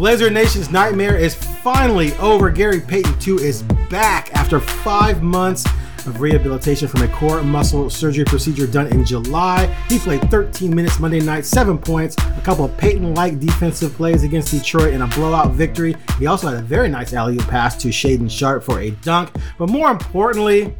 Blazer Nation's nightmare is finally over. Gary Payton 2 is back after five months of rehabilitation from a core muscle surgery procedure done in July. He played 13 minutes Monday night, seven points, a couple of Payton like defensive plays against Detroit in a blowout victory. He also had a very nice alley oop pass to Shaedon Sharpe for a dunk. But more importantly,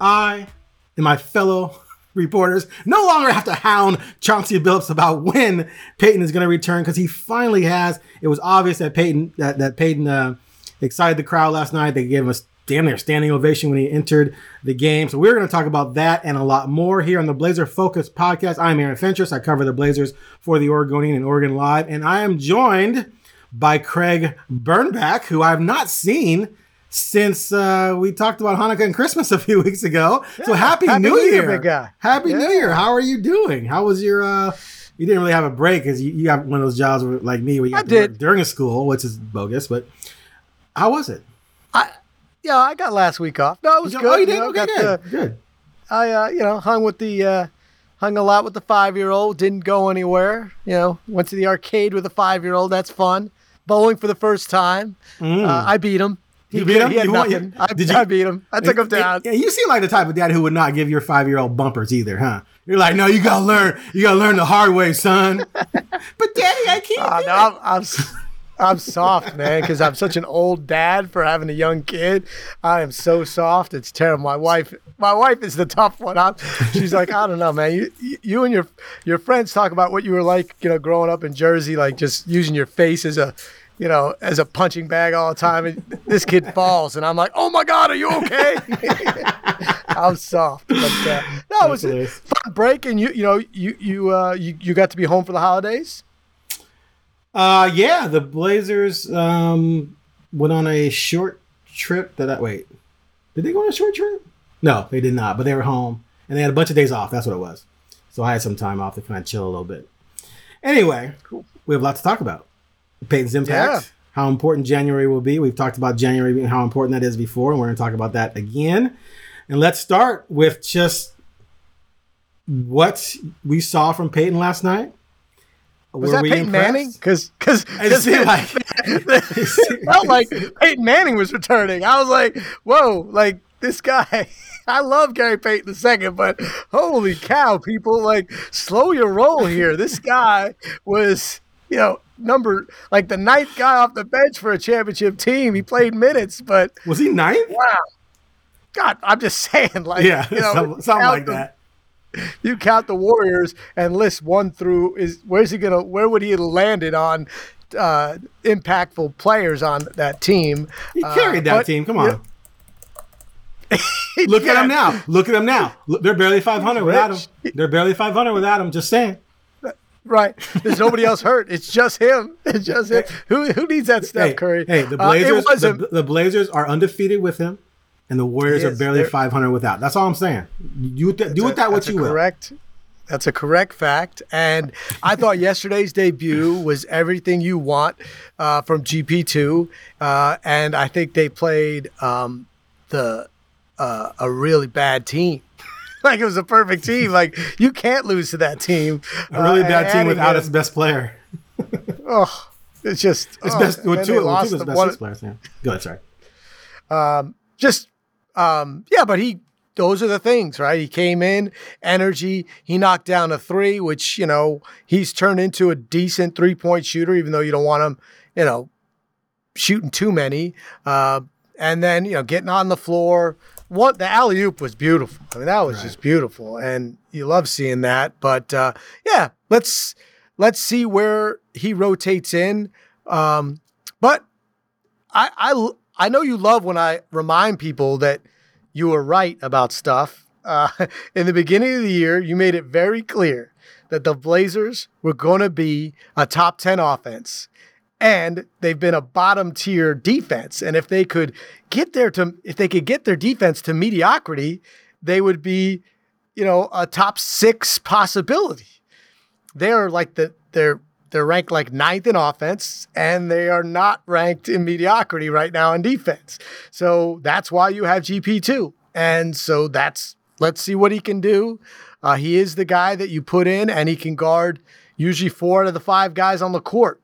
I and my fellow reporters no longer have to hound Chauncey Billups about when Payton is going to return because he finally has. It was obvious that Payton that that Payton uh, excited the crowd last night. They gave him a damn near standing ovation when he entered the game. So we're going to talk about that and a lot more here on the Blazer Focused podcast. I'm Aaron Fentress. I cover the Blazers for the Oregonian and Oregon Live, and I am joined by Craig Birnbach, who I've not seen since uh, we talked about Hanukkah and Christmas a few weeks ago. Yeah, so happy, happy New, New Year, big guy. Happy yeah. New Year. How are you doing? How was your? Uh, you didn't really have a break because you, you have one of those jobs where, like me where you have did. work during a school, which is bogus. But how was it? I yeah, I got last week off. No, it was you good. Oh, you did? You know, okay, good. The, good. I uh, you know hung with the uh, hung a lot with the five year old. Didn't go anywhere. You know, went to the arcade with a five year old. That's fun. Bowling for the first time. Mm. Uh, I beat him. He, you beat him? He you. I, did you? I beat him. I took him down. Yeah, you seem like the type of dad who would not give your five year old bumpers either, huh? You're like, no, you gotta learn. You gotta learn the hard way, son. but daddy, I can't. Uh, no, I'm, I'm, I'm soft, man, because I'm such an old dad for having a young kid. I am so soft. It's terrible. My wife, my wife is the tough one. I'm, she's like, I don't know, man. You, you and your your friends talk about what you were like, you know, growing up in Jersey, like just using your face as a you know, as a punching bag all the time. And this kid falls, and I'm like, "Oh my God, are you okay?" I'm soft, but uh, no, it was a fun break, and you, you know, you you uh, you you got to be home for the holidays. Uh, yeah, the Blazers um went on a short trip. That I, wait, did they go on a short trip? No, they did not. But they were home, and they had a bunch of days off. That's what it was. So I had some time off to kind of chill a little bit. Anyway, cool. we have a lot to talk about. Payton's impact, yeah. how important January will be. We've talked about January and how important that is before, and we're going to talk about that again. And let's start with just what we saw from Payton last night. Was Were that Peyton impressed? Manning? Because because it like it felt like Peyton Manning was returning. I was like, whoa, like this guy. I love Gary Payton II, but holy cow, people, like slow your roll here. This guy was, you know, number like the ninth guy off the bench for a championship team. He played minutes, but was he ninth? Wow. God, I'm just saying, like yeah, you know, something, something like the, that. You count the Warriors and list one through is where's he gonna where would he have landed on uh, impactful players on that team? He carried uh, that but, team. Come on. Look at him now. Look at him now. They're barely 500 without him. They're barely 500 without him. Just saying. Right. There's nobody else hurt. It's just him. It's just him. Who who needs that Steph hey, Curry? Hey, the uh, Blazers. Uh, the, the, Blazers are undefeated with him, and the Warriors are barely 500 without. That's all I'm saying. You do with that what you will. Correct. That's a correct fact. And I thought yesterday's debut was everything you want uh, from GP2. Uh, and I think they played um, the uh, a really bad team like it was a perfect team. Like you can't lose to that team. A really uh, bad team without its best player. oh, it's just it's oh, best with two, with two of best one, players. Yeah. Go ahead, sorry. Um, just um, yeah, but he those are the things, right? He came in, energy. He knocked down a three, which you know he's turned into a decent three point shooter, even though you don't want him, you know, shooting too many. Uh, and then you know getting on the floor, what the alley oop was beautiful. I mean, that was right. just beautiful, and you love seeing that. But uh, yeah, let's let's see where he rotates in. Um, but I, I I know you love when I remind people that you were right about stuff. Uh, in the beginning of the year, you made it very clear that the Blazers were going to be a top 10 offense and they've been a bottom tier defense. And if they could get there to, if they could get their defense to mediocrity, they would be, you know, a top six possibility. They're like the, they're, they're ranked like ninth in offense, and they are not ranked in mediocrity right now in defense. So that's why you have GP2. And so that's, let's see what he can do. Uh, he is the guy that you put in, and he can guard usually four out of the five guys on the court.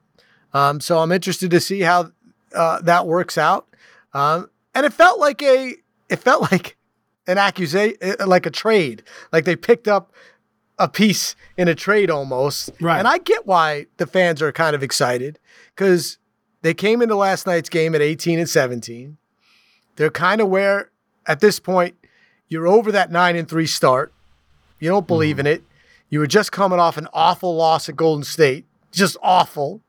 Um, so I'm interested to see how uh, that works out. Um, and it felt like a it felt like an accusation, uh, like a trade, like they picked up a piece in a trade almost. Right. And I get why the fans are kind of excited because they came into last night's game at 18 and 17. They're kind of where at this point you're over that nine and three start. You don't believe in it. You were just coming off an awful loss at Golden State, just awful.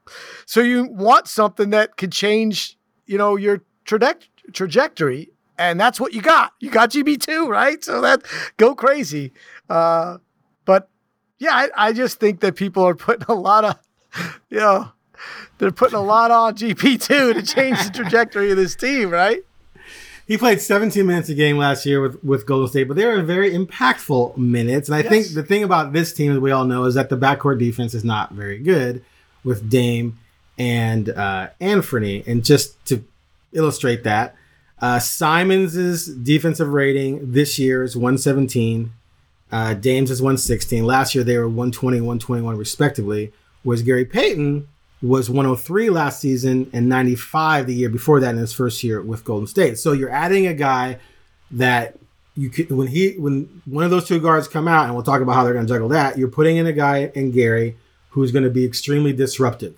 So you want something that could change, you know, your traje- trajectory, and that's what you got. You got GP two, right? So that go crazy. Uh, but yeah, I, I just think that people are putting a lot of, you know, they're putting a lot on GP two to change the trajectory of this team, right? He played 17 minutes a game last year with, with Golden State, but they were very impactful minutes. And I Yes. think the thing about this team, as we all know, is that the backcourt defense is not very good with Dame and uh, Anfernee. And just to illustrate that, uh, Simons' defensive rating this year is 117. Uh, Dame's is 116. Last year they were 120 and 121 respectively. Whereas Gary Payton was 103 last season and 95 the year before that in his first year with Golden State. So you're adding a guy that you could when he when one of those two guards come out and we'll talk about how they're going to juggle that. You're putting in a guy in Gary who's going to be extremely disruptive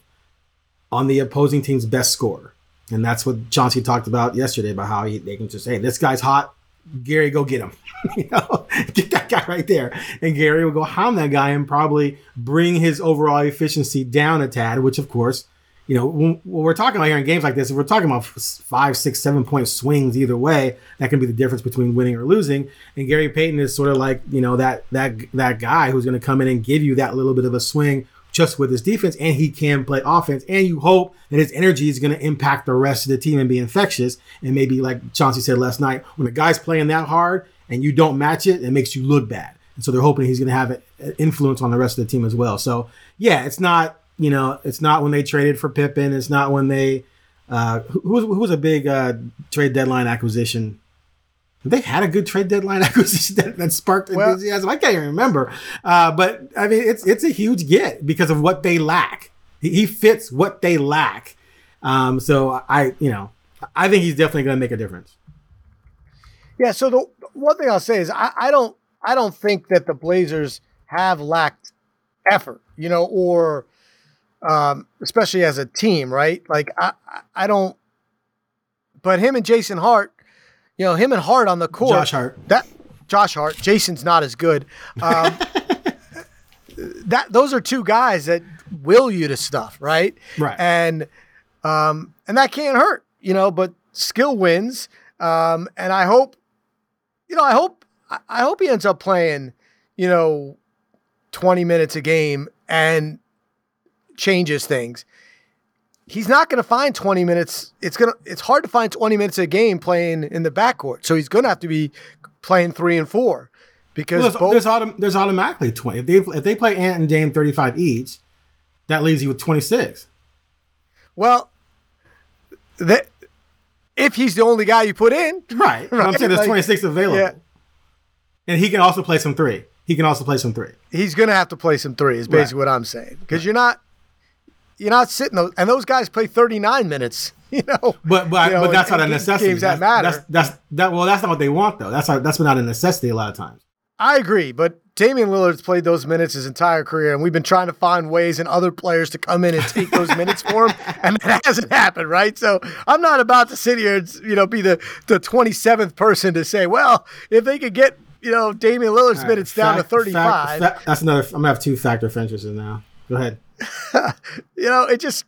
on the opposing team's best scorer. And that's what Chauncey talked about yesterday about how he, they can just, hey, this guy's hot. Gary, go get him. you know, get that guy right there. And Gary will go hound that guy and probably bring his overall efficiency down a tad, which of course, you know, when we're talking about here in games like this, if we're talking about five, six, seven point swings either way, that can be the difference between winning or losing. And Gary Payton is sort of like, you know, that that that guy who's going to come in and give you that little bit of a swing just with his defense, and he can play offense. And you hope that his energy is going to impact the rest of the team and be infectious. And maybe, like Chauncey said last night, when a guy's playing that hard and you don't match it, it makes you look bad. And so they're hoping he's going to have an influence on the rest of the team as well. So yeah, it's not you know it's not when they traded for Pippen. It's not when they uh, who, who was a big uh, trade deadline acquisition. They had a good trade deadline acquisition that, that sparked Well- enthusiasm. I can't even remember, uh, but I mean, it's it's a huge get because of what they lack. He, he fits what they lack. Um, so I, you know, I think he's definitely going to make a difference. Yeah. So the one thing I'll say is I, I don't I don't think that the Blazers have lacked effort, you know, or um, especially as a team, right? Like I I- I don't. But him and Jason Hart, you know, him and Hart on the court. Josh Hart. That Josh Hart. Jason's not as good. Um, that those are two guys that will you to stuff, right? Right. And um, and that can't hurt, you know. But skill wins, um, and I hope, you know, I hope I- I hope he ends up playing, you know, twenty minutes a game and changes things. He's not going to find 20 minutes. It's going to it's hard to find 20 minutes a game playing in the backcourt. So he's going to have to be playing 3 and 4 because Well, there's, both there's, autom- there's automatically 20. If they, if they play Ant and Dame 35 each, that leaves you with 26. Well, that if he's the only guy you put in, Right. I'm saying there's like- 26 available. Yeah. And he can also play some three. He can also play some three. he's going to have to play some three. Is basically what I'm saying because you're not you're not sitting those and those guys play 39 minutes. You know, But but, You know, but that's in- not a necessity. games that that's, matter. That's, that's that. Well, that's not what they want though. That's not, that's not a necessity a lot of times. I agree, but Damian Lillard's played those minutes his entire career, and we've been trying to find ways and other players to come in and take those minutes for him, and that hasn't happened, right? So I'm not about to sit here and you know be the the 27th person to say, well, if they could get you know Damian Lillard's minutes down to 35, fact- fa- that's another. I'm gonna have two factor fences in now. Go ahead. you know, it just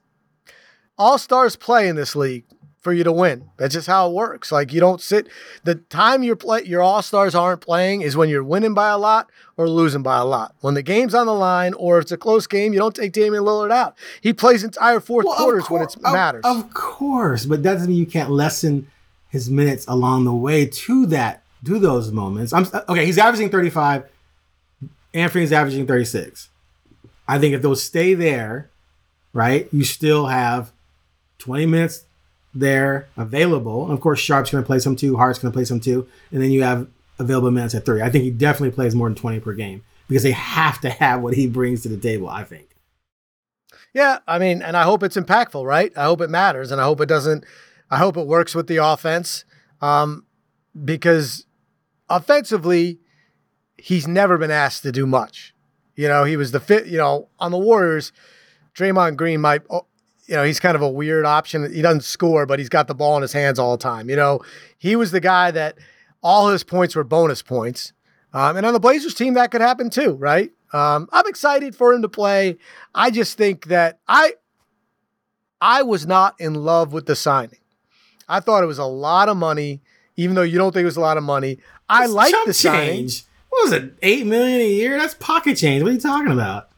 all stars play in this league for you to win. That's just how it works. Like you don't sit the time your play your all stars aren't playing is when you're winning by a lot or losing by a lot. When the game's on the line or if it's a close game, you don't take Damian Lillard out. He plays entire fourth Well, of quarters when it matters. Of, course, but that doesn't mean you can't lessen his minutes along the way to that to those moments. I'm okay. He's averaging 35. Anfernee's averaging 36. I think if those stay there, right, you still have 20 minutes there available. And of course, Sharpe's going to play some too. Hart's going to play some too. And then you have available minutes at three. I think he definitely plays more than 20 per game because they have to have what he brings to the table, I think. Yeah, I mean, and I hope it's impactful, right? I hope it matters, and I hope it doesn't. I hope it works with the offense, um, because offensively, he's never been asked to do much. You know, he was the fit. You know, on the Warriors, Draymond Green might. oh, You know, he's kind of a weird option. He doesn't score, but he's got the ball in his hands all the time. You know, he was the guy that all his points were bonus points. Um, and on the Blazers team, that could happen too, right? Um, I'm excited for him to play. I just think that I I was not in love with the signing. I thought it was a lot of money, even though you don't think it was a lot of money. I like the signing. What was it? Eight million a year? That's pocket change. What are you talking about?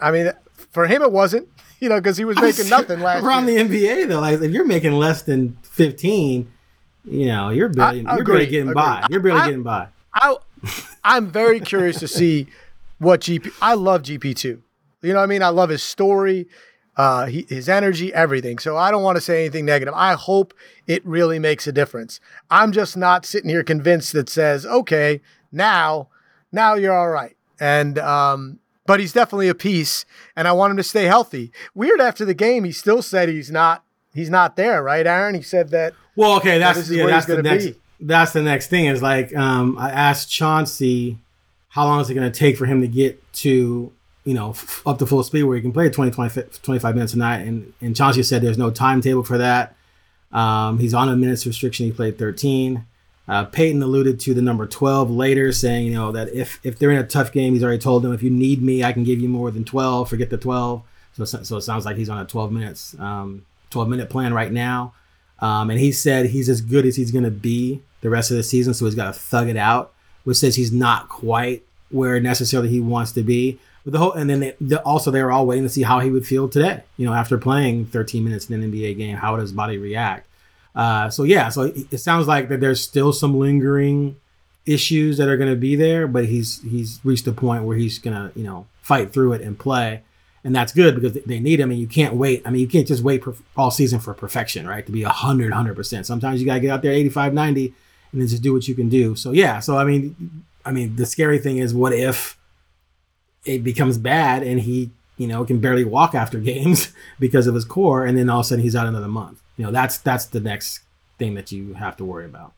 I mean, for him, it wasn't, you know, because he was making nothing last Around year. the NBA though, like if you're making less than fifteen, you know, you're barely I you're barely getting agree. by. You're barely I- getting by. I, I'm very curious to see what GP. I love GP two. You know what I mean? I love his story, uh, he, his energy, everything. So I don't want to say anything negative. I hope it really makes a difference. I'm just not sitting here convinced that says, okay, now, now you're all right. And um, but he's definitely a piece, and I want him to stay healthy. Weird after the game, he still said he's not. He's not there, right, Aaron? He said that. Well, okay, that's yeah, that's the next be. that's the next thing is like um, I asked Chauncey how long is it going to take for him to get to you know f- up to full speed where he can play 20, 20 25 minutes a night and and Chauncey said there's no timetable for that. Um, he's on a minutes restriction. He played 13. Uh, Payton alluded to the number 12 later, saying you know that if if they're in a tough game, he's already told them if you need me, I can give you more than 12. Forget the 12. So so it sounds like he's on a 12 minutes um, 12 minute plan right now. Um, and he said he's as good as he's going to be the rest of the season, so he's got to thug it out, which says he's not quite where necessarily he wants to be. But the whole, and then they, the, also they were all waiting to see how he would feel today. You know, after playing 13 minutes in an NBA game, how would his body react? Uh, so yeah, so it, sounds like that there's still some lingering issues that are going to be there, but he's he's reached a point where he's going to you know fight through it and play, and that's good because they need him, and you can't wait. I mean, you can't just wait per, all season for perfection, right? To be 100, 100 percent. Sometimes you got to get out there 85, 90, and then just do what you can do. So yeah, so I mean, I mean, the scary thing is, what if it becomes bad and he you know can barely walk after games because of his core, and then all of a sudden he's out another month. You know, that's that's the next thing that you have to worry about.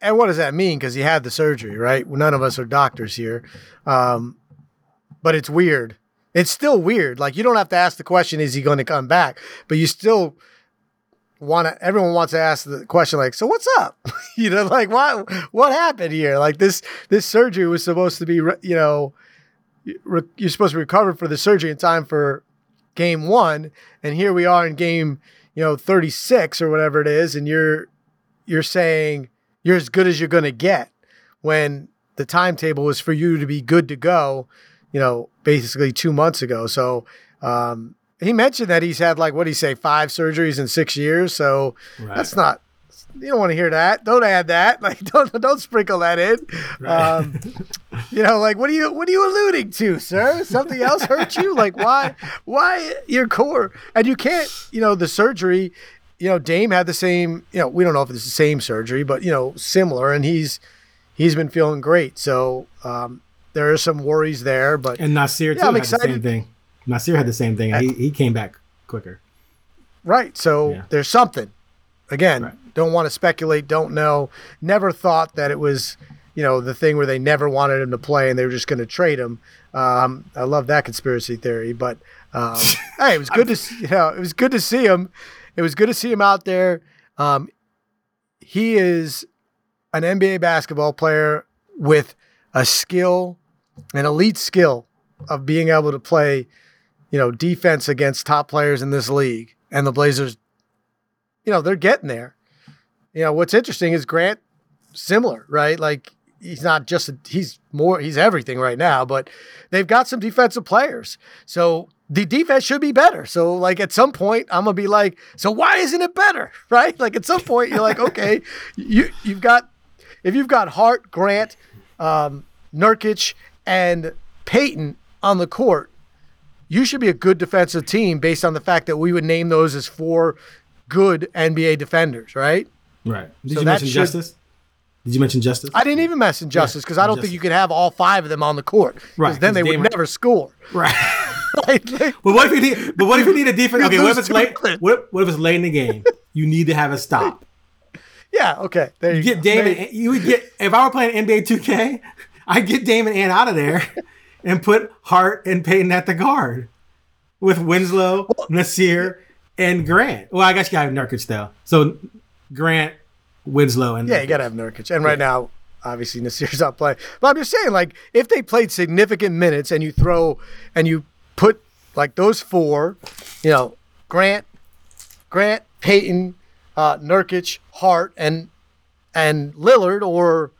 And what does that mean? Because he had the surgery, right? None of us are doctors here. Um, but it's weird. It's still weird. Like you don't have to ask the question, is he going to come back? But you still want to, everyone wants to ask the question like, so what's up? you know, like what, what happened here? Like this, this surgery was supposed to be, re- you know, re- you're supposed to recover for the surgery in time for game one. And here we are in game, you know, 36 or whatever it is. And you're, you're saying you're as good as you're going to get when the timetable was for you to be good to go, you know, basically two months ago. So, um, he mentioned that he's had like what do you say five surgeries in six years. So Right. that's not you don't want to hear that. Don't add that. Like don't don't sprinkle that in. Right. Um, you know, like what are you what are you alluding to, sir? Something else hurt you? Like why why your core and you can't you know the surgery. You know, Dame had the same. You know, we don't know if it's the same surgery, but you know, similar, and he's he's been feeling great. So um, there are some worries there, but And Nassir too Yeah, I'm had the same thing. Nassir had the same thing. He he came back quicker. Right. So Yeah. there's something. Again, Right. Don't want to speculate, don't know. Never thought that it was, you know, the thing where they never wanted him to play and they were just going to trade him. Um, I love that conspiracy theory, but um, hey, it was good to see, you know, it was good to see him. It was good to see him out there. Um, he is an NBA basketball player with a skill, an elite skill of being able to play, you know, defense against top players in this league. And the Blazers, you know, they're getting there. You know, what's interesting is Grant similar, right? Like he's not just a, he's more he's everything right now, but they've got some defensive players. So the defense should be better. So like at some point I'm gonna be like, so why isn't it better? Right? Like at some point you're like, okay, you you've got if you've got Hart, Grant, um, Nurkic, and Peyton on the court, you should be a good defensive team based on the fact that we would name those as four good NBA defenders, right? Right. Did So you that mention should- Justice? Did you mention Justice? I didn't even mention Justice because I don't Justice. think you could have all five of them on the court. Because Right, then they would Dame- never score. right. but what if you need? But what if you need a defense? Okay, what if it's late? What, what if it's late in the game? You need to have a stop. Yeah. Okay. There you, you get Damon. You would get if I were playing NBA 2K, I'd get Damon and out of there and put Hart and Payton at the guard with Winslow, Nassir, and Grant. Well, I guess you got have Nurkic though. So Grant, Winslow, and yeah, you got to have Nurkic. And right yeah. now, obviously Nassir's not playing. But I'm just saying, like, if they played significant minutes and you throw and you put like those four, you know, Grant, Grant, Payton, uh, Nurkic, Hart, and and Lillard, or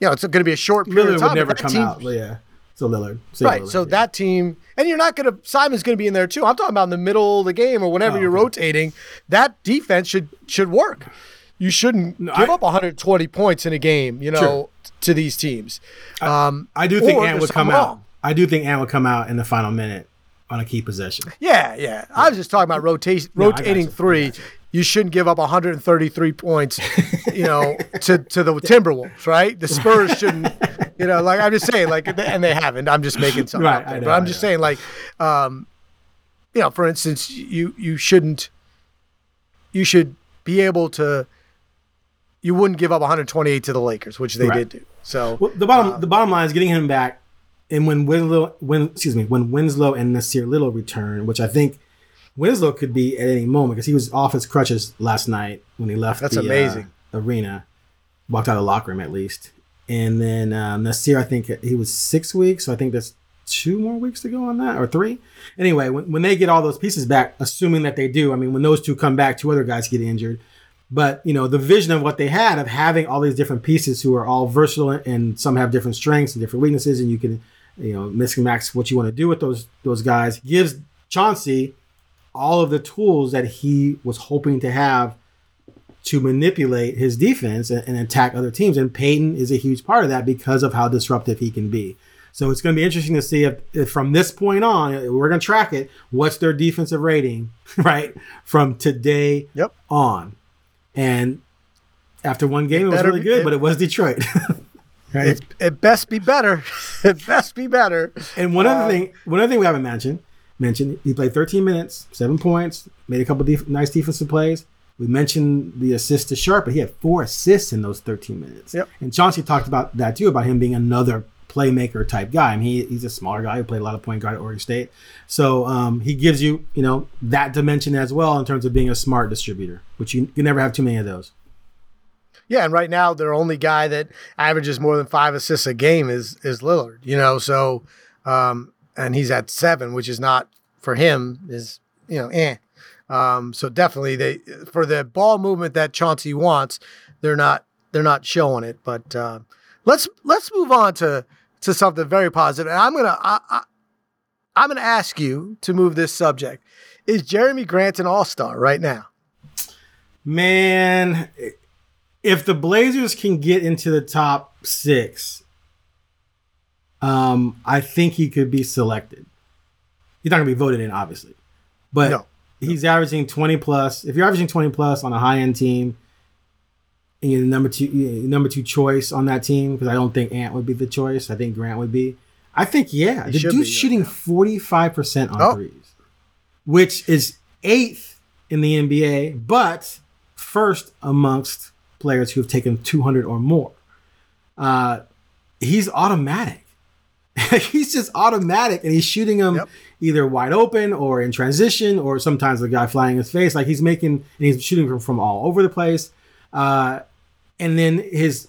you know, it's going to be a short period Lillard of time. would never come team, out. Yeah. So Lillard. right. Lillard, so yeah. that team, and you're not going to, Simon's going to be in there too. I'm talking about in the middle of the game or whenever oh, you're okay. rotating. That defense should should work. You shouldn't no, give I, up 120 points in a game, you know, sure. to these teams. Um, I, I do think Ant would come wrong. out. I do think Ant would come out in the final minute on a key possession. Yeah, yeah. yeah. I was just talking about rotation, no, rotating three you shouldn't give up 133 points, you know, to, to the Timberwolves, right? The Spurs shouldn't, you know, like I'm just saying, like, and they haven't. I'm just making something right, up there, know, but I'm just saying, like, um, you know, for instance, you you shouldn't, you should be able to, you wouldn't give up 128 to the Lakers, which they right. did do. So well, the bottom um, the bottom line is getting him back, and when Winslow when excuse me when Winslow and Nassir Little return, which I think Winslow could be at any moment because he was off his crutches last night when he left That's the amazing. Uh, arena. Walked out of the locker room at least. And then uh, Nassir, I think he was six weeks. So I think there's two more weeks to go on that or three. Anyway, when, when they get all those pieces back, assuming that they do, I mean, when those two come back, two other guys get injured. But, you know, the vision of what they had of having all these different pieces who are all versatile and some have different strengths and different weaknesses, and you can, you know, mix and max what you want to do with those those guys gives Chauncey all of the tools that he was hoping to have to manipulate his defense and, and, attack other teams. And Payton is a huge part of that because of how disruptive he can be. So it's going to be interesting to see if, if from this point on, we're going to track it. What's their defensive rating, right, from today yep. on? And after one game, it, it was really good, it, but it was Detroit. right? It, it, best be better. it best be better. And one uh, other thing, one other thing we haven't mentioned mentioned he played 13 minutes, seven points, made a couple def- nice defensive plays. We mentioned the assist to Sharpe, but he had four assists in those 13 minutes. Yep. And Chauncey talked about that too, about him being another playmaker type guy. I mean, he, he's a smaller guy who played a lot of point guard at Oregon State. So um, he gives you, you know, that dimension as well in terms of being a smart distributor, which you, you never have too many of those. Yeah, and right now their only guy that averages more than five assists a game is is Lillard. You know, so um, and he's at seven, which is not for him is you know eh. Um, so definitely they for the ball movement that Chauncey wants, they're not they're not showing it. But uh, let's let's move on to to something very positive. And I'm gonna I, I, I'm gonna ask you to move this subject. Is Jerami Grant an All Star right now? Man, if the Blazers can get into the top six, um, I think he could be selected. He's not gonna be voted in, obviously, but no. he's averaging twenty plus. If you're averaging twenty plus on a high end team, and you're the number two number two choice on that team, because I don't think Ant would be the choice. I think Grant would be. I think yeah, he the dude's be, shooting forty five percent on oh. threes, which is eighth in the NBA, but first amongst players who have taken two hundred or more. Uh, he's automatic. he's just automatic and he's shooting them yep. either wide open or in transition or sometimes the guy flying his face. Like he's making and he's shooting from, from all over the place. Uh, and then his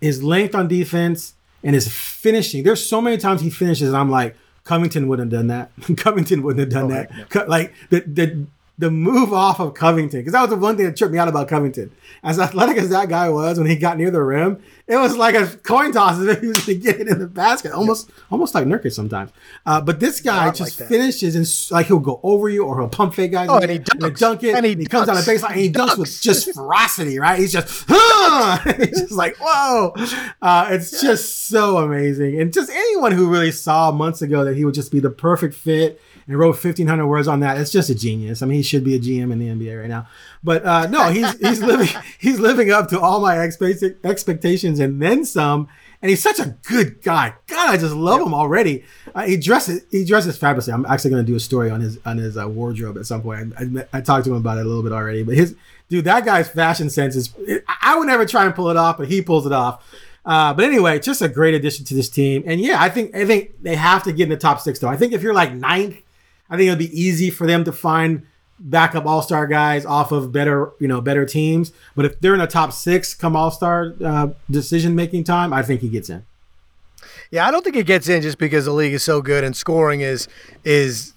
his length on defense and his finishing. There's so many times he finishes and I'm like, Covington wouldn't have done that. Covington wouldn't have done oh, that. Like the the the move off of Covington, because that was the one thing that tripped me out about Covington. As athletic as that guy was when he got near the rim, it was like a coin toss if he was to get it in the basket, almost almost like Nurkic sometimes. Uh, but this guy just like finishes and like he'll go over you or he'll pump fake guys. Oh, and he dunks. And dunk it. And he, and he comes down the baseline and he dunks, dunks with just ferocity, right? He's just, he's just like, whoa. Uh, it's just so amazing. And just anyone who really saw months ago that he would just be the perfect fit and wrote 1500 words on that. It's just a genius. I mean, he should be a GM in the NBA right now. But uh, no, he's he's living he's living up to all my expect- expectations and then some. and he's such a good guy. God, I just love him already. Uh, he dresses he dresses fabulously. I'm actually going to do a story on his on his uh, wardrobe at some point. I, I, I, talked to him about it a little bit already, but his dude, that guy's fashion sense is. I would never try and pull it off, but he pulls it off. Uh, but anyway, just a great addition to this team. And yeah, I think I think they have to get in the top six though. I think if you're like ninth, I think it'll be easy for them to find backup all star guys off of better you know better teams. But if they're in the top six come all star uh, decision making time, I think he gets in. Yeah, I don't think it gets in just because the league is so good and scoring is is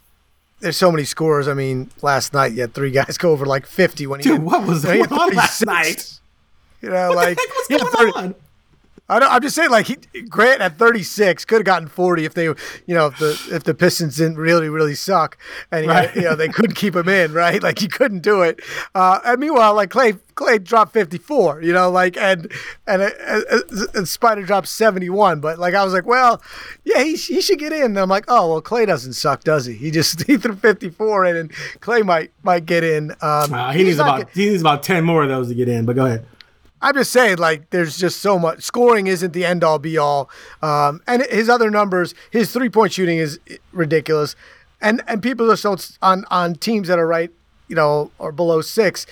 there's so many scores. I mean, last night you had three guys go over like 50 when he Dude, had, what was going on last night? You know, What like the heck was going 30 on? I don't, I'm just saying, like he, Grant at 36 could have gotten 40 if they, you know, if the if the Pistons didn't really really suck, and Right. you know they couldn't keep him in, right? Like he couldn't do it. Uh, and meanwhile, like Clay Clay dropped 54, you know, like and and, uh, uh, and Spida dropped 71. But like I was like, well, yeah, he, he should get in. And I'm like, oh well, Clay doesn't suck, does he? He just he threw 54 in, and Clay might might get in. Um, Uh, he needs about get- he needs about ten more of those to get in. But go ahead. I'm just saying, like, there's just so much. Scoring isn't the end all be all. Um, and his other numbers, his three point shooting is ridiculous. And and people just don't on on teams that are right, you know, or below six.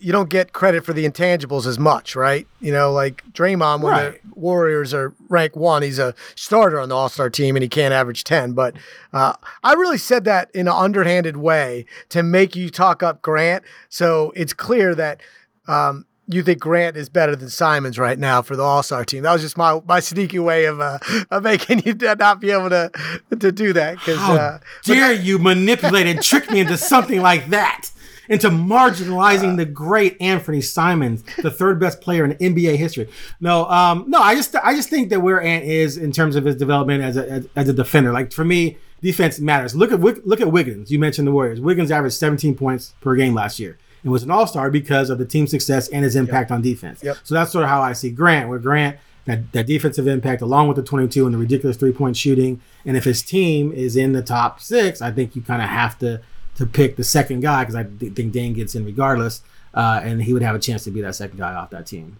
You don't get credit for the intangibles as much, right? You know, like Draymond, when Right. the Warriors are rank one, he's a starter on the All Star team and he can't average ten. But uh, I really said that in an underhanded way to make you talk up Grant, so it's clear that um, you think Grant is better than Simons right now for the All Star team. That was just my my sneaky way of uh, of making you not be able to to do that because How uh, dare you manipulate and trick me into something like that? Into marginalizing the great Anfernee Simons, the third best player in NBA history. No, um, no, I just I just think that where Ant is in terms of his development as a as, as a defender. Like for me, defense matters. Look at look at Wiggins. You mentioned the Warriors. Wiggins averaged 17 points per game last year and was an All Star because of the team success and his impact on defense. Yep. So that's sort of how I see Grant. Where Grant that, that defensive impact along with the 22 and the ridiculous three point shooting. And if his team is in the top six, I think you kind of have to to pick the second guy because I d- think Dame gets in regardless, uh, and he would have a chance to be that second guy off that team.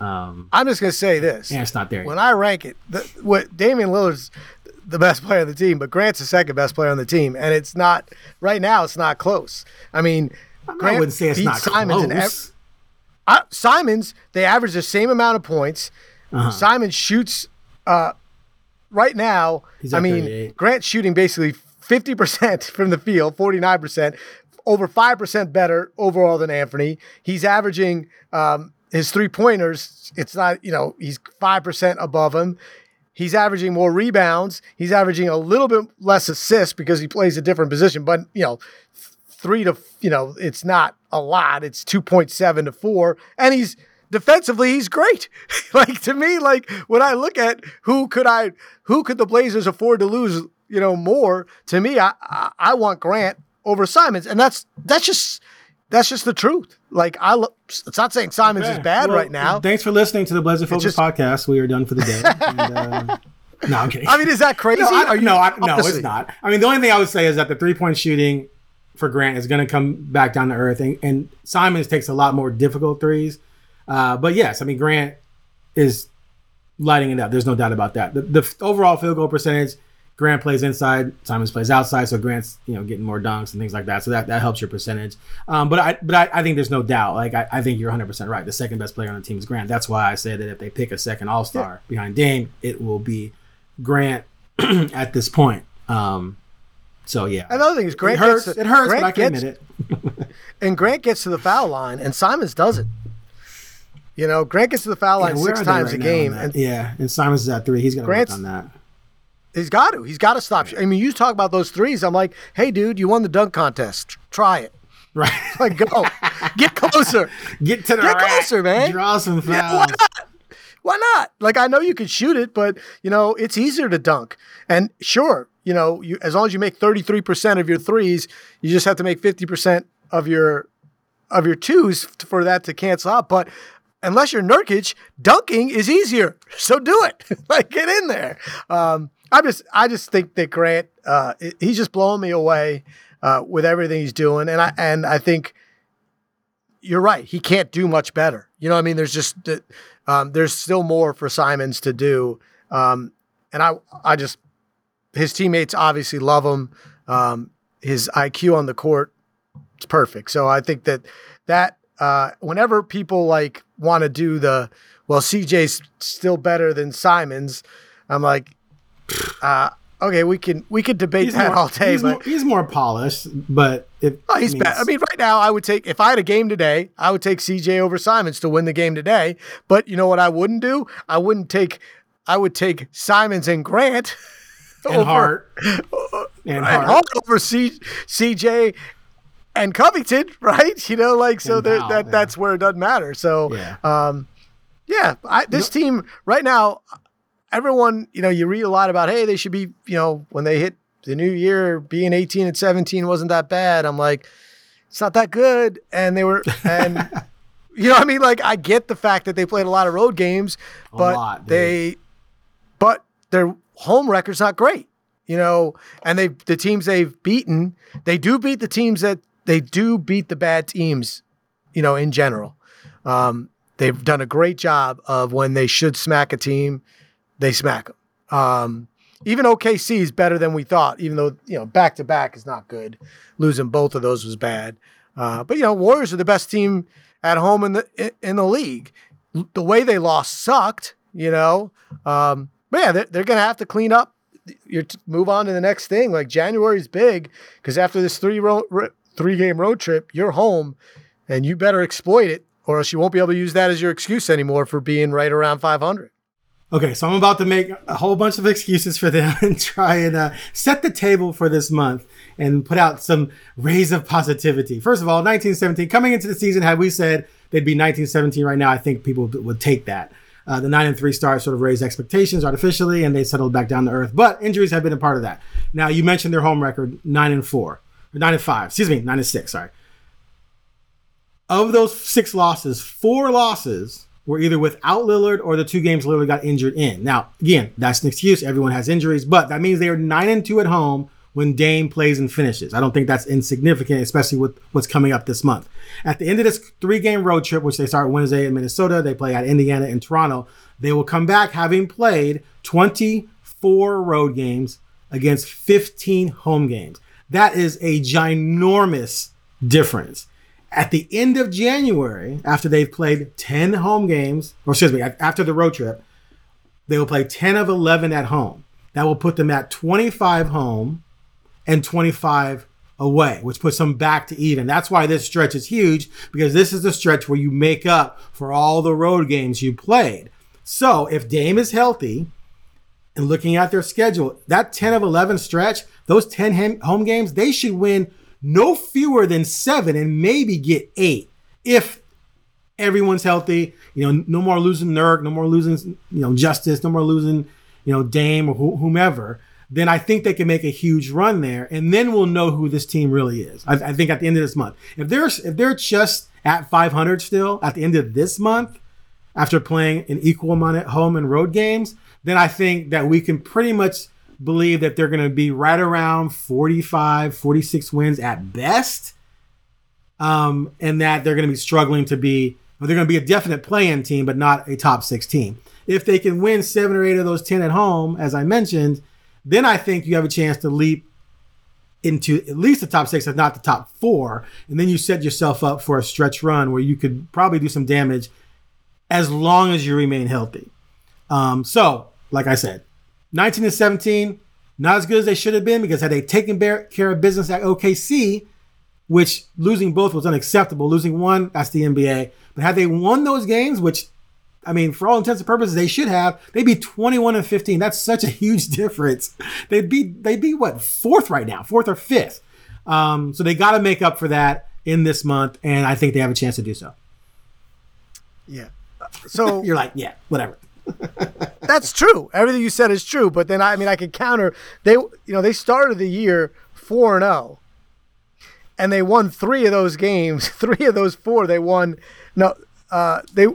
Um, I'm just gonna say this: and it's not there. when Yet. I rank it, the, what Damian Lillard's the best player on the team, but Grant's the second best player on the team, and it's not right now. It's not close. I mean, I wouldn't say it's not Simons close. I, Simons, they average the same amount of points. Uh-huh. Simon shoots uh, right now. I mean, 38. Grant's shooting basically 50% from the field, 49%, over 5% better overall than Anfernee. He's averaging um, his three pointers. It's not, you know, he's 5% above him. He's averaging more rebounds. He's averaging a little bit less assists because he plays a different position, but, you know, three to you know it's not a lot it's 2.7 to 4 and he's defensively he's great like to me like when i look at who could i who could the blazers afford to lose you know more to me i i, I want grant over simons and that's that's just that's just the truth like i lo- it's not saying simons is bad Well, right now Thanks for listening to the Blazer Focused just- podcast. We are done for the day. And, uh, no, I'm kidding. i mean is that crazy No, I, no, I, no, it's not. I mean, the only thing I would say is that the three point shooting for Grant is going to come back down to earth, and, and Simons takes a lot more difficult threes. Uh, but yes, I mean Grant is lighting it up. There's no doubt about that. The, the overall field goal percentage, Grant plays inside, Simons plays outside, so Grant's you know getting more dunks and things like that. So that, that helps your percentage. Um, but I but I, I think there's no doubt. Like I, I think you're 100 percent right. The second best player on the team is Grant. That's why I say that if they pick a second All Star behind Dame, it will be Grant at this point. Um, so yeah, Another thing is Grant it hurts. gets- it hurts, Grant but I can gets- admit it. and grant gets to the foul line and simons doesn't you know grant gets to the foul line Yeah, six times right a game and yeah, and Simons is at three. He's gonna work on that. He's got to. He's got to stop. I mean, you talk about those threes. I'm like, hey, dude, you won the dunk contest. Try it. Right. Like, go, get closer. Get to the Get rack. closer, man. Draw some fouls. Yeah, why not? Why not? Like, I know you can shoot it, but you know it's easier to dunk. And sure, you know, you as long as you make 33 percent of your threes, you just have to make 50 percent of your of your twos for that to cancel out. But unless you're Nurkic, dunking is easier. So do it. like get in there. Um, I just I just think that Grant uh, he's just blowing me away uh, with everything he's doing, and I and I think you're right. He can't do much better. You know, I mean, there's just the, um, there's still more for Simons to do. Um, and I, I just, his teammates obviously love him. Um, his IQ on the court, it's perfect. So I think that that uh, whenever people like want to do the, well, CJ's still better than Simons, I'm like, uh, okay, we can we could debate He's that more, all day, he's, but more, he's more polished, but it, Oh, he's I mean, bad. I mean, right now, I would take if I had a game today, I would take CJ over Simons to win the game today. But you know what? I wouldn't do. I wouldn't take. I would take Simons and Grant and over- Hart and and Hart. Hart over C, CJ and Covington, right? You know, like so there, Powell, that yeah. that's where it doesn't matter. So, Yeah. um, yeah, I, this team right now, everyone, you know, you read a lot about, hey, they should be, you know, when they hit the new year, being 18 and 17 wasn't that bad. I'm like, it's not that good. And they were, and you know, what I mean, like, I get the fact that they played a lot of road games, but lot, dude. they, but their home record's not great, you know, and they, the teams they've beaten, they do beat the teams that they do beat the bad teams, you know, in general. Um, they've done a great job of when they should smack a team, they smack them. Um, even OKC is better than we thought, even though you know back to back is not good. Losing both of those was bad. Uh, but you know, Warriors are the best team at home in the in the league. The way they lost sucked, you know. Um, but yeah, they're, they're gonna have to clean up. You move on to the next thing. Like January's big because after this three road three game road trip, you're home, and you better exploit it, or else you won't be able to use that as your excuse anymore for being right around 500. Okay, so I'm about to make a whole bunch of excuses for them and try and uh, set the table for this month and put out some rays of positivity. First of all, 1917, coming into the season, had we said they'd be 1917 right now, I think people would take that. Uh, the 9 and 3 start sort of raised expectations artificially and they settled back down to earth. But injuries have been a part of that. Now, you mentioned their home record 9 and 4, or 9 and 5, excuse me, 9 and 6, sorry. Of those six losses, four losses were either without Lillard or the two games Lillard got injured in. Now, again, that's an excuse. Everyone has injuries, but that means they are nine and two at home when Dame plays and finishes. I don't think that's insignificant, especially with what's coming up this month. At the end of this three-game road trip, which they start Wednesday in Minnesota, they play at Indiana and Toronto. They will come back having played 24 road games against 15 home games. That is a ginormous difference at the end of January, after they've played 10 home games, or excuse me, after the road trip, they will play 10 of 11 at home. That will put them at 25 home and 25 away, which puts them back to even. That's why this stretch is huge because this is the stretch where you make up for all the road games you played. So if Dame is healthy and looking at their schedule, that 10 of 11 stretch, those 10 home games, they should win no fewer than seven and maybe get eight if everyone's healthy. You know, no more losing Nurk, no more losing, you know, Justice, no more losing, you know, Dame or wh- whomever. Then I think they can make a huge run there, and then we'll know who this team really is. I, I think at the end of this month, if they're if they're just at 500 still at the end of this month, after playing an equal amount at home and road games, then I think that we can pretty much believe that they're going to be right around 45, 46 wins at best. Um, and that they're going to be struggling to be, they're going to be a definite play-in team, but not a top six team. If they can win seven or eight of those 10 at home, as I mentioned, then I think you have a chance to leap into at least the top six, if not the top four. And then you set yourself up for a stretch run where you could probably do some damage as long as you remain healthy. Um, so, like I said, 19 and 17, not as good as they should have been because had they taken care of business at OKC, which losing both was unacceptable. Losing one, that's the NBA. But had they won those games, which I mean, for all intents and purposes, they should have. They'd be 21 and 15. That's such a huge difference. They'd be they'd be what fourth right now, fourth or fifth. Um, so they got to make up for that in this month, and I think they have a chance to do so. Yeah. So You're like, yeah, whatever. that's true. Everything you said is true. But then I mean, I can counter. They, you know, they started the year four and zero, and they won three of those games. Three of those four they won. No, uh, they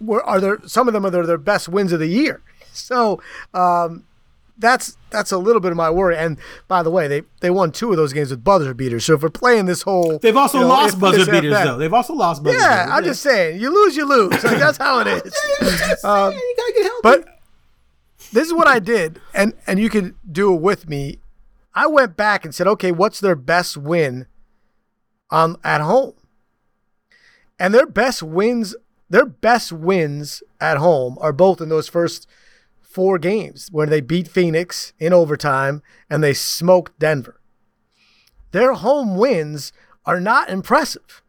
were are there. Some of them are their, their best wins of the year. So, um, that's that's a little bit of my worry. And by the way, they they won two of those games with buzzer beaters. So if we're playing this whole, they've also you know, lost if buzzer beaters that- though. They've also lost buzzer Yeah, beaters. I'm just saying, you lose, you lose. Like that's how it is. Um, you gotta get healthy. But this is what I did, and and you can do it with me. I went back and said, okay, what's their best win on at home? And their best wins, their best wins at home are both in those first four games where they beat Phoenix in overtime and they smoked Denver. Their home wins are not impressive.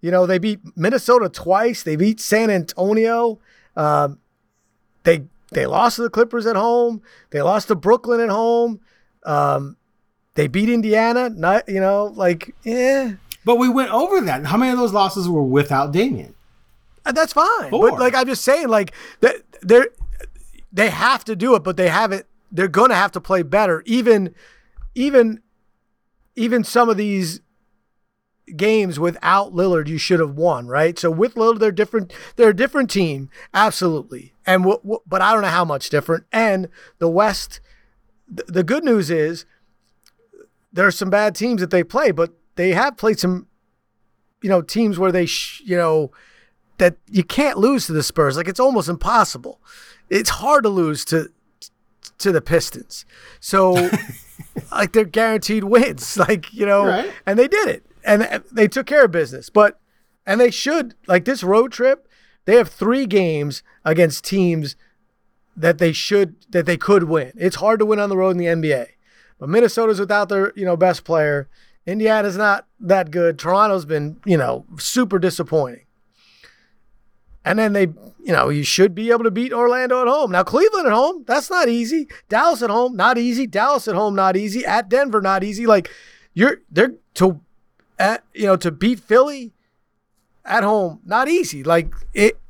You know, they beat Minnesota twice. They beat San Antonio. Um, they they lost to the Clippers at home. They lost to Brooklyn at home. Um, they beat Indiana. Not you know like yeah, But we went over that. How many of those losses were without Damian? Uh, that's fine. Four. But like I'm just saying, like that they're they have to do it, but they haven't. They're gonna have to play better. Even even even some of these games without Lillard, you should have won, right? So with Lillard, they're different. They're a different team, absolutely. And w- w- but I don't know how much different. And the West, th- the good news is there are some bad teams that they play, but they have played some, you know, teams where they, sh- you know, that you can't lose to the Spurs. Like it's almost impossible. It's hard to lose to to the Pistons. So like they're guaranteed wins. Like, you know, Right. and they did it. And they took care of business. But and they should like this road trip, they have 3 games against teams that they should that they could win. It's hard to win on the road in the NBA. But Minnesota's without their, you know, best player. Indiana's not that good. Toronto's been, you know, super disappointing. And then they, you know, you should be able to beat Orlando at home. Now, Cleveland at home, that's not easy. Dallas at home, not easy. Dallas at home, not easy. At Denver, not easy. Like, you're, they're to, at, you know, to beat Philly at home, not easy. Like, it,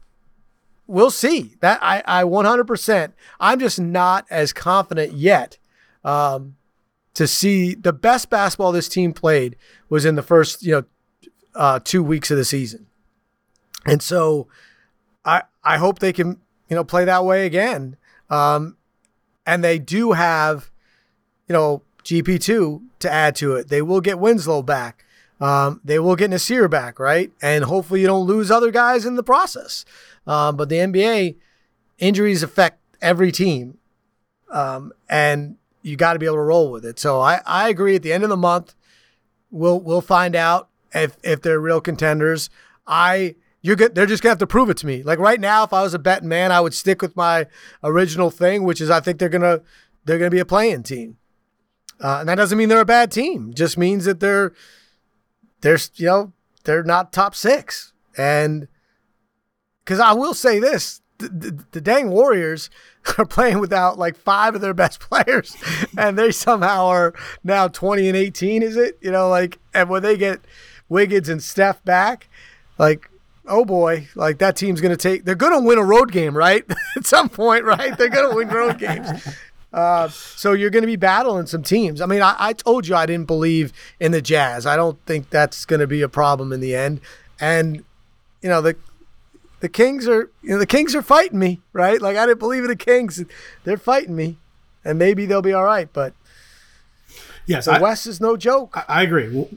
we'll see. That I, I 100%. I'm just not as confident yet um, to see the best basketball this team played was in the first, you know, uh, two weeks of the season. And so I hope they can, you know, play that way again. Um, and they do have, you know, GP2 to add to it. They will get Winslow back. Um, they will get Nassir back, right? And hopefully you don't lose other guys in the process. Um, but the NBA injuries affect every team. Um, and you got to be able to roll with it. So I, I agree at the end of the month, we'll we'll find out if if they're real contenders. I you're good. They're just gonna have to prove it to me. Like right now, if I was a betting man, I would stick with my original thing, which is I think they're gonna they're gonna be a play-in team, uh, and that doesn't mean they're a bad team. It just means that they're they're you know they're not top six. And because I will say this, the, the, the dang Warriors are playing without like five of their best players, and they somehow are now twenty and eighteen. Is it you know like and when they get Wiggins and Steph back, like oh boy, like that team's going to take, they're going to win a road game, right? At some point, right? They're going to win road games. Uh, so you're going to be battling some teams. I mean, I, I told you I didn't believe in the Jazz. I don't think that's going to be a problem in the end. And, you know, the, the Kings are, you know, the Kings are fighting me, right? Like I didn't believe in the Kings. They're fighting me and maybe they'll be all right. But Yes, the I, West is no joke. I- I agree. Well,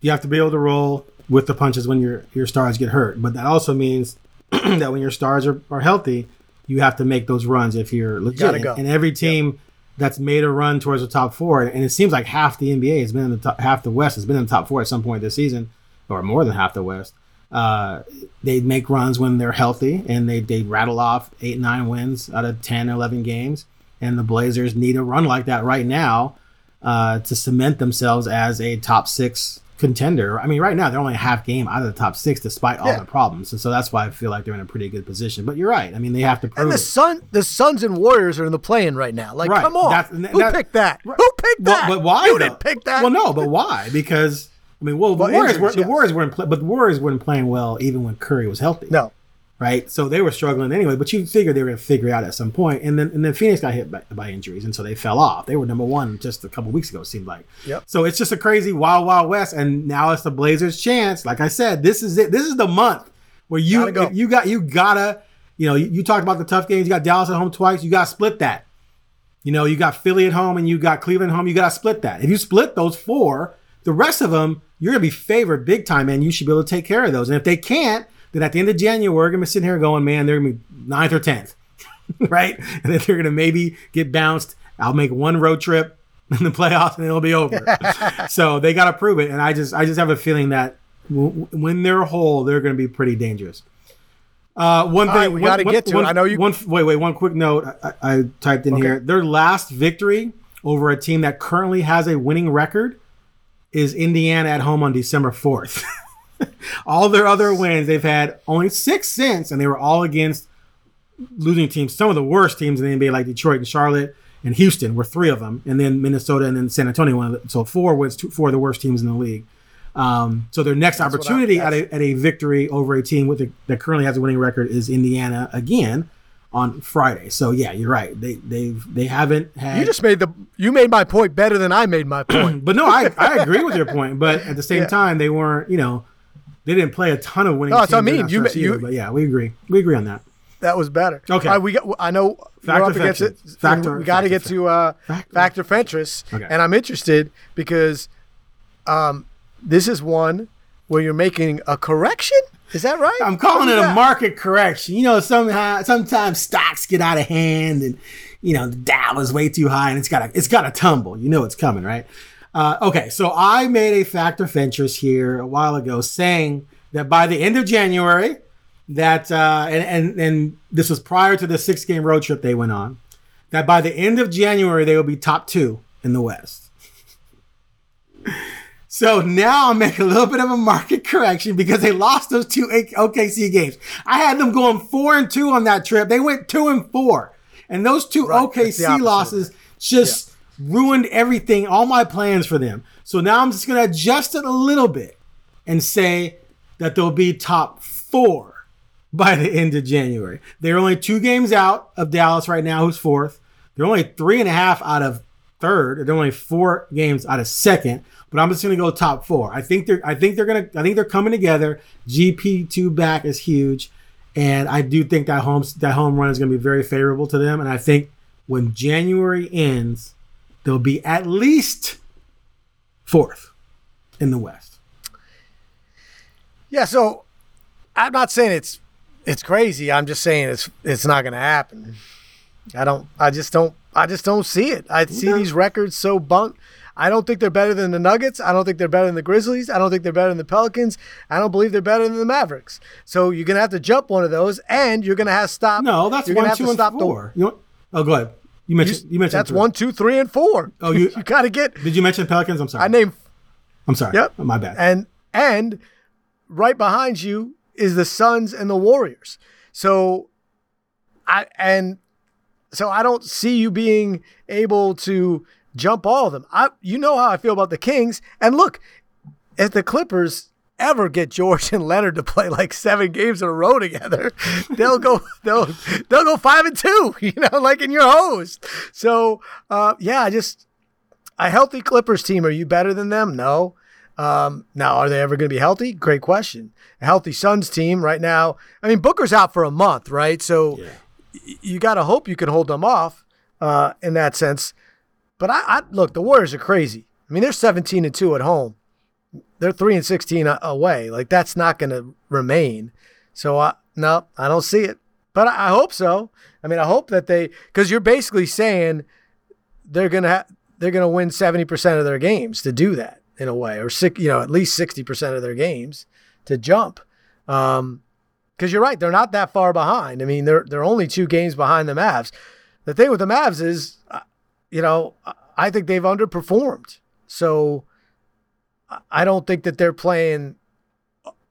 You have to be able to roll with the punches when your your stars get hurt, but that also means that when your stars are, are healthy, you have to make those runs if you're legit. Gotta go. And every team that's made a run towards the top four, and it seems like half the NBA has been in the top, half the West has been in the top four at some point this season, or more than half the West. Uh, they make runs when they're healthy, and they they rattle off eight nine wins out of 10 or 11 games. And the Blazers need a run like that right now uh, to cement themselves as a top six contender. I mean, right now they're only a half game out of the top six, despite all Yeah. the problems, and so that's why I feel like they're in a pretty good position. But you're right. I mean, they have to prove And the. Sun, the Suns and Warriors are in the play-in right now. Like, Right. come on, That's- who that- picked that? Right. Who picked Well, that? but why? You though? didn't pick that. Well, no, but why? Because I mean, well, the Well, Warriors injuries, were the yes. Warriors weren't, play, but the Warriors weren't playing well even when Curry was healthy. No, right? So they were struggling anyway, but you figured they were going to figure it out at some point. And then and then Phoenix got hit by, by injuries, and so they fell off. They were number one just a couple weeks ago. It seemed like. Yep. So it's just a crazy wild wild west, and now it's the Blazers' chance. Like I said, this is it. This is the month where you go. you got you gotta you know you, you talked about the tough games. You got Dallas at home twice. You got to split that. You know, you got Philly at home and you got Cleveland at home. You got to split that. If you split those four, the rest of them, you're going to be favored big time, and you should be able to take care of those. And if they can't, then at the end of January, we're going to be sitting here going, man, they're going to be ninth or 10th, right? And then they're going to maybe get bounced. I'll make one road trip in the playoffs and it'll be over. so they got to prove it. And I just, I just have a feeling that w- when they're whole, they're going to be pretty dangerous. Uh, one thing right, we gotta one- get to one- I know you- One, wait, wait. One quick note. I, I typed in Okay. here. Their last victory over a team that currently has a winning record is Indiana at home on December fourth. all their other wins, they've had only six since, and they were all against losing teams. Some of the worst teams in the NBA, like Detroit and Charlotte and Houston, were three of them, and then Minnesota and then San Antonio. One the, so four was two, four of the worst teams in the league. Um, so their next what I- opportunity at, a, at a victory over a team with a, that currently has a winning record is Indiana again on Friday. So yeah, you're right. They they've they haven't had. You just made the you made my point better than I made my point. but no, I, I agree with your point. But at the same Yeah. time, they weren't. You know, they didn't play a ton of winning. No, that's what I mean. You you- either, but yeah, we agree. We agree on that. that was better. Okay. We got. I know Fact we're up against it. fiction? Fact or- we got to get to uh, Fact or- fact or Fentress, Okay. and I'm interested because um, this is one where you're making a correction. Is that right? I'm calling it a market correction. You know, somehow sometimes stocks get out of hand, and you know the Dow is way too high, and it's got to it's got to tumble. You know it's coming, right? Uh, okay, so I made a Fact or Fentress here a while ago, saying that by the end of January, that uh, and and and this was prior to the six game road trip they went on, that by the end of January they will be top two in the West. So now I'm making a little bit of a market correction because they lost those two OKC games. I had them going four and two on that trip. They went two and four, and those two Right, OKC losses just ruined everything, all my plans for them. So now I'm just going to adjust it a little bit and say that they'll be top four by the end of January. They're only two games out of Dallas right now, who's fourth. They're only three and a half out of third. They're only four games out of second. But I'm just gonna go top four. I think they're I think they're gonna I think they're coming together. GP two back is huge. And I do think that home that home run is gonna be very favorable to them. And I think when January ends, they'll be at least fourth in the West. Yeah. So I'm not saying it's it's crazy. I'm just saying it's it's not going to happen. I don't. I just don't. I just don't see it. I see these records so bunk. I don't think they're better than the Nuggets. I don't think they're better than the Grizzlies. I don't think they're better than the Pelicans. I don't believe they're better than the Mavericks. So you're gonna have to jump one of those, and you're gonna have to stop. No, that's you're gonna one, have two, to and stop the- four. You want, oh, go ahead. You you- mentioned you, mentioned that's three. one, two, three, and four. Oh, you- you got to get. Did you mention Pelicans? I'm sorry. I named I'm sorry. Yep. My bad. And and right behind you is the Suns and the Warriors. So I and so I don't see you being able to jump all of them. I you know how I feel about the Kings. And look, at the Clippers ever get George and Leonard to play like seven games in a row together, they'll go they'll they'll go five and two, you know, like in your host. So uh, yeah, I just a healthy Clippers team. Are you better than them? No. Um, now, are they ever going to be healthy? Great question. A healthy Suns team right now. I mean, Booker's out for a month, right? So Yeah. y- you got to hope you can hold them off uh, in that sense. But I, I look, the Warriors are crazy. I mean, they're 17 and two at home. They're three and 16 away. Like that's not going to remain. So I, no, I don't see it. But I, I hope so. I mean, I hope that they because you're basically saying they're gonna ha- they're gonna win seventy percent of their games to do that in a way, or six, you know, at least sixty percent of their games to jump. Um, because you're right, they're not that far behind. I mean, they're they're only two games behind the Mavs. The thing with the Mavs is, uh, you know, I think they've underperformed. So I- don't think that they're playing.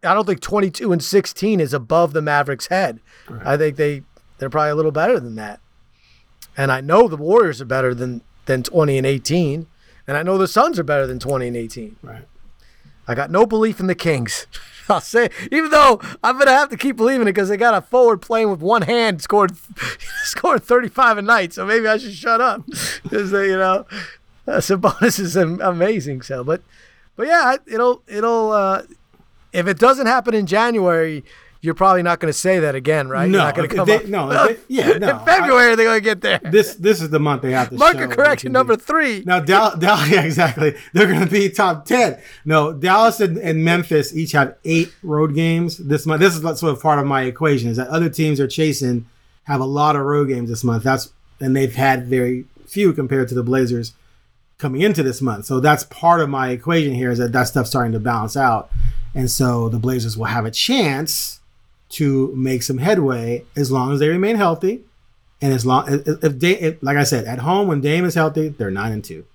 I don't think 22 and 16 is above the Mavericks' head. Right. I think they they're probably a little better than that. And I know the Warriors are better than than 20 and 18, and I know the Suns are better than 20 and 18. Right. I got no belief in the Kings. I'll say, even though I'm gonna have to keep believing it because they got a forward playing with one hand scored scored 35 a night. So maybe I should shut up because you know uh, Sabonis is am- amazing. So, but but yeah, it'll it'll uh, if it doesn't happen in January, you're probably not going to say that again, right? No, you're not going if to come they- no, they- yeah, no, in February they're going to get there. This this is the month they have to Market correction number three. Now, Dallas, Dallas, yeah, exactly. They're going to be top 10. No, Dallas and, and Memphis each have eight road games this month. This is sort of part of my equation is that other teams are chasing have a lot of road games this month. That's and they've had very few compared to the Blazers coming into this month. So that's part of my equation here is that that stuff's starting to balance out. And so the Blazers will have a chance to make some headway as long as they remain healthy. And as long if, Da- if like I said, at home when Dame is healthy, they're nine and two.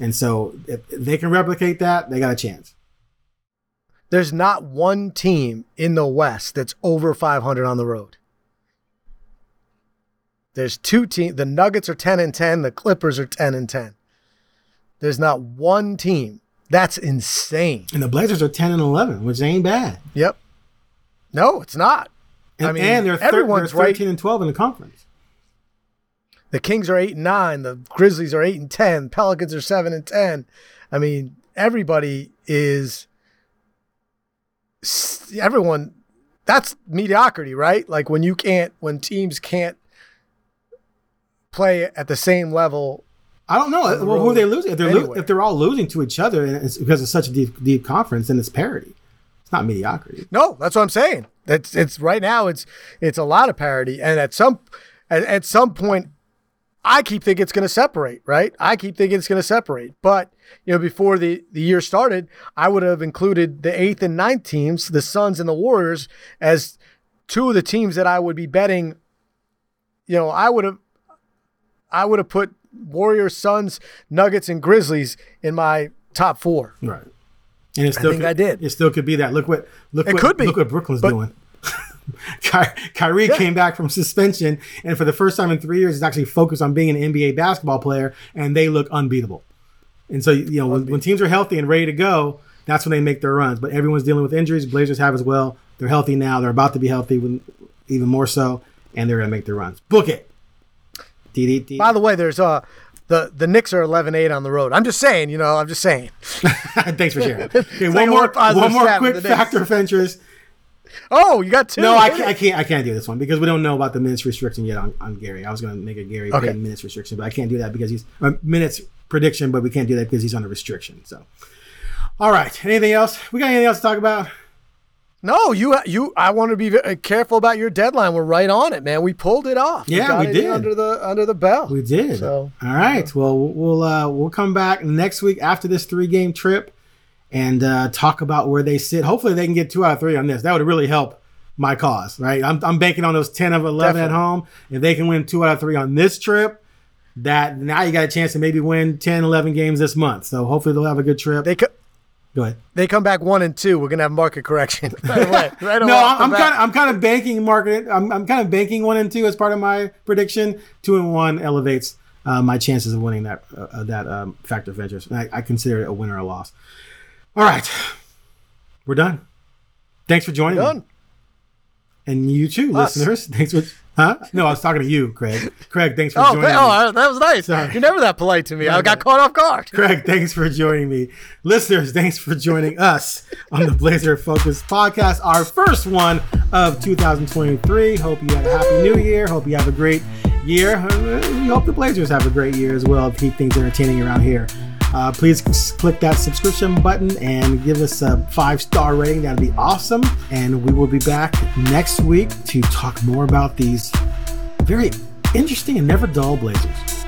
And so if they can replicate that, they got a chance. There's not one team in the West that's over 500 on the road. There's two teams. The Nuggets are 10 and 10. The Clippers are 10 and 10. There's not one team. That's insane. And the Blazers are ten and eleven, which ain't bad. Yep. No, it's not. And, I mean, and they're, thir- everyone's they're right. thirteen and twelve in the conference. The Kings are eight and nine. The Grizzlies are eight and ten. Pelicans are seven and ten. I mean, everybody is. Everyone, that's mediocrity, right? Like when you can't, when teams can't play at the same level. I don't know. Well, who are they losing? If they're lo- if they're all losing to each other, and it's because it's such a deep deep conference, then it's parity. It's not mediocrity. No, that's what I'm saying. That's it's right now. It's it's a lot of parity, and at some at, at some point, I keep thinking it's going to separate. Right? I keep thinking it's going to separate. But you know, before the the year started, I would have included the eighth and ninth teams, the Suns and the Warriors, as two of the teams that I would be betting. You know, I would have I would have put Warriors, Suns, Nuggets, and Grizzlies in my top four. Right. And it still think could, I did. It still could be that. Look what look It what could be, look what Brooklyn's but- doing. Ky- Kyrie came back from suspension, and for the first time in three years, is actually focused on being an NBA basketball player, and they look unbeatable. And so, you know, when, when teams are healthy and ready to go, that's when they make their runs. But everyone's dealing with injuries. Blazers have as well. They're healthy now. They're about to be healthy, when, even more so, and they're going to make their runs. Book it. By the way, there's uh the the Knicks are 11-8 on the road. I'm just saying, you know, I'm just saying. Thanks for sharing. Okay, one more, one more quick of the Knicks. Fact or Fentress. Oh, you got two. No, I can't, I can't. I can't do this one because we don't know about the minutes restriction yet on, on Gary. I was going to make a Gary Okay. Minutes restriction, but I can't do that because he's uh, minutes prediction, but we can't do that because he's on a restriction. So, all right. Anything else? We got anything else to talk about? No, you you. I want to be careful about your deadline. We're right on it, man. We pulled it off. Yeah, we it did. under the under the bell. We did. So, all right. Well, we'll uh, we'll come back next week after this three game trip and uh, talk about where they sit. Hopefully, they can get two out of three on this. That would really help my cause, right? I'm, I'm banking on those ten of eleven at home. If they can win two out of three on this trip, that now you got a chance to maybe win 10, 11 games this month. So hopefully they'll have a good trip. they co- Go ahead. they come back one and two. We're gonna have market correction right away. Right No, off I'm kind of I'm kind of banking market. I'm, I'm kind of banking one and two as part of my prediction. Two and one elevates uh, my chances of winning that uh, uh, that um, Fact or Fentress. And I, I consider it a win or a loss. All right, we're done. Thanks for joining me. done. And you too, Us. listeners. Thanks for. Huh? No, I was talking to you, Craig. Craig, thanks for Oh, joining th- me. oh, that was nice. Sorry. You're never that polite to me. I got caught off guard. Craig, thanks for joining me. Listeners, thanks for joining us on the Blazer Focused podcast, our first one of 2023. Hope you had a happy new year. Hope you have a great year. We hope the Blazers have a great year as well to keep things entertaining around here. Uh, please click that subscription button and give us a five star rating. That'd be awesome. And we will be back next week to talk more about these very interesting and never dull Blazers.